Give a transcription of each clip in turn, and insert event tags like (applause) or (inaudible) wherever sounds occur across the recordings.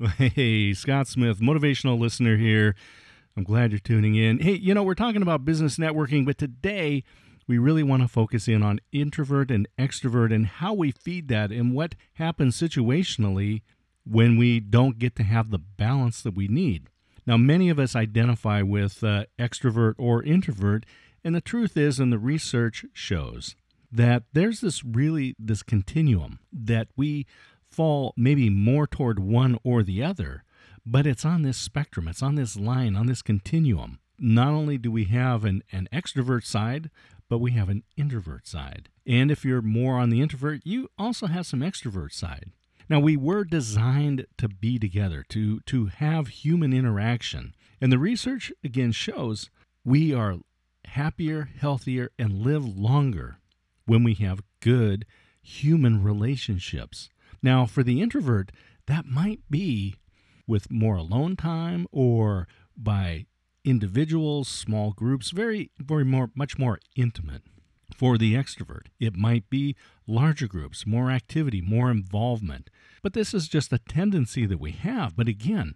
(laughs) Hey, Scott Smith, motivational listener here. I'm glad you're tuning in. Hey, you know, we're talking about business networking, but today we really want to focus in on introvert and extrovert and how we feed that and what happens situationally when we don't get to have the balance that we need. Now, many of us identify with uh, extrovert or introvert, and the truth is, and the research shows, that there's this really this continuum that we fall maybe more toward one or the other, but it's on this spectrum, it's on this line, on this continuum. Not only do we have an, an extrovert side, but we have an introvert side. And if you're more on the introvert, you also have some extrovert side. Now we were designed to be together, to to have human interaction. And the research again shows we are happier, healthier, and live longer when we have good human relationships. Now, for the introvert, that might be with more alone time or by individuals, small groups, very, very more, much more intimate. For the extrovert, it might be larger groups, more activity, more involvement. But this is just a tendency that we have. But again,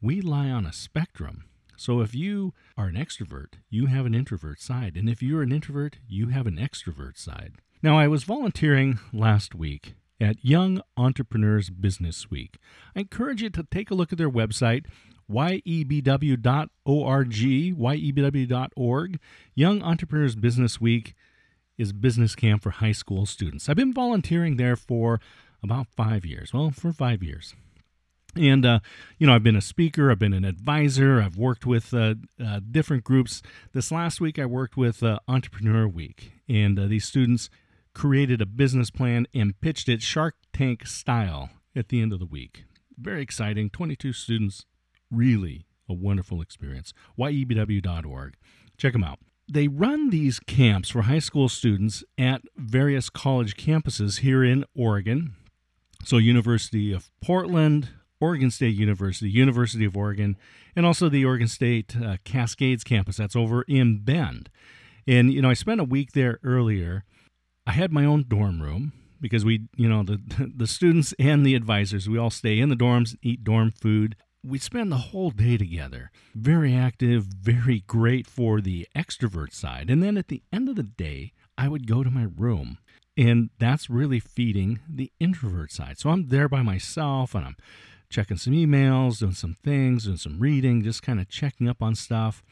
we lie on a spectrum. So if you are an extrovert, you have an introvert side. And if you're an introvert, you have an extrovert side. Now, I was volunteering last week at Young Entrepreneurs Business Week. I encourage you to take a look at their website, yebw.org, yebw.org. Young Entrepreneurs Business Week is business camp for high school students. I've been volunteering there for about five years. Well, for five years. And, uh, you know, I've been a speaker, I've been an advisor, I've worked with uh, uh, different groups. This last week, I worked with uh, Entrepreneur Week, and uh, these students created a business plan and pitched it Shark Tank style at the end of the week. Very exciting. 22 students, really a wonderful experience. YEBW.org. Check them out. They run these camps for high school students at various college campuses here in Oregon. So, University of Portland, Oregon State University, University of Oregon, and also the Oregon State uh, Cascades campus. That's over in Bend. And, you know, I spent a week there earlier I had my own dorm room because we, you know, the the students and the advisors, we all stay in the dorms, eat dorm food. We spend the whole day together. Very active, very great for the extrovert side. And then at the end of the day, I would go to my room. And that's really feeding the introvert side. So I'm there by myself and I'm checking some emails, doing some things, doing some reading, just kind of checking up on stuff.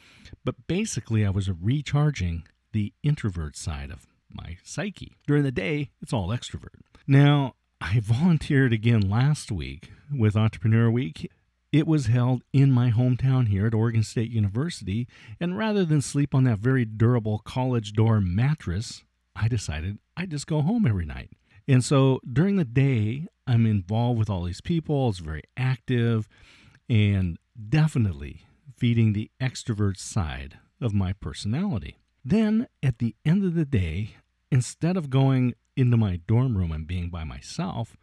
But basically, I was recharging the introvert side of my psyche. During the day, it's all extrovert. Now, I volunteered again last week with Entrepreneur Week. It was held in my hometown here at Oregon State University, and rather than sleep on that very durable college dorm mattress, I decided I'd just go home every night. And so during the day, I'm involved with all these people, it's very active, and definitely feeding the extrovert side of my personality. Then at the end of the day, instead of going into my dorm room and being by myself,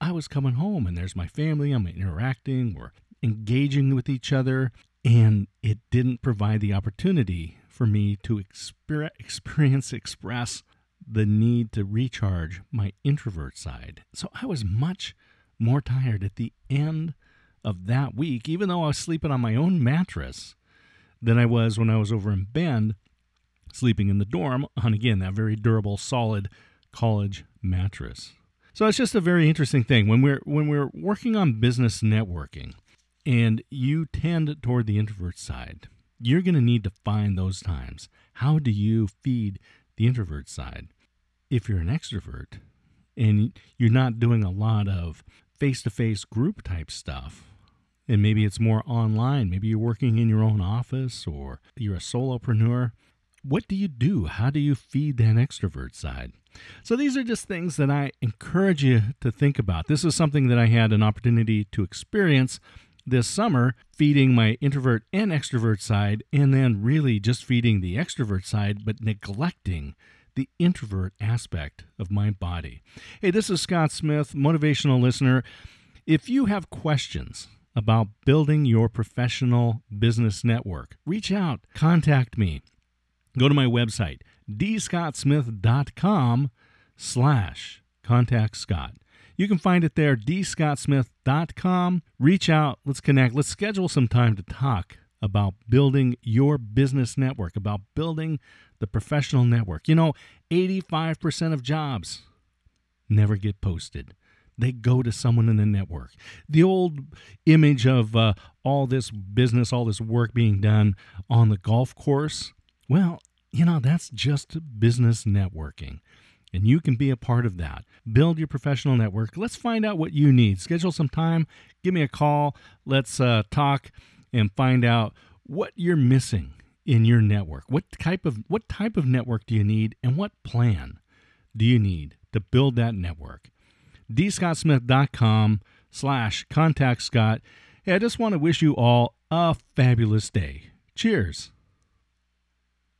I was coming home and there's my family, I'm interacting, we're engaging with each other, and it didn't provide the opportunity for me to exper- (laughs) experience, express the need to recharge my introvert side. So I was much more tired at the end of that week, even though I was sleeping on my own mattress, than I was when I was over in Bend sleeping in the dorm on, again, that very durable, solid college mattress. So it's just a very interesting thing when we're when we're working on business networking and you tend toward the introvert side, you're going to need to find those times. How do you feed the introvert side? If you're an extrovert and you're not doing a lot of face-to-face group type stuff, and maybe it's more online, maybe you're working in your own office or you're a solopreneur, what do you do? How do you feed that extrovert side? So these are just things that I encourage you to think about. This is something that I had an opportunity to experience this summer, feeding my introvert and extrovert side, and then really just feeding the extrovert side, but neglecting the introvert aspect of my body. Hey, this is Scott Smith, motivational listener. If you have questions about building your professional business network, reach out, contact me go to my website, dscottsmith.com slash contact Scott. You can find it there, dscottsmith.com. Reach out, let's connect, let's schedule some time to talk about building your business network, about building the professional network. You know, 85% of jobs never get posted. They go to someone in the network. The old image of uh, all this business, all this work being done on the golf course, well, you know, that's just business networking. And you can be a part of that. Build your professional network. Let's find out what you need. Schedule some time. Give me a call. Let's uh, talk and find out what you're missing in your network. What type of what type of network do you need, and what plan do you need to build that network? dscottsmith.com slash contact Scott. Hey, I just want to wish you all a fabulous day. Cheers.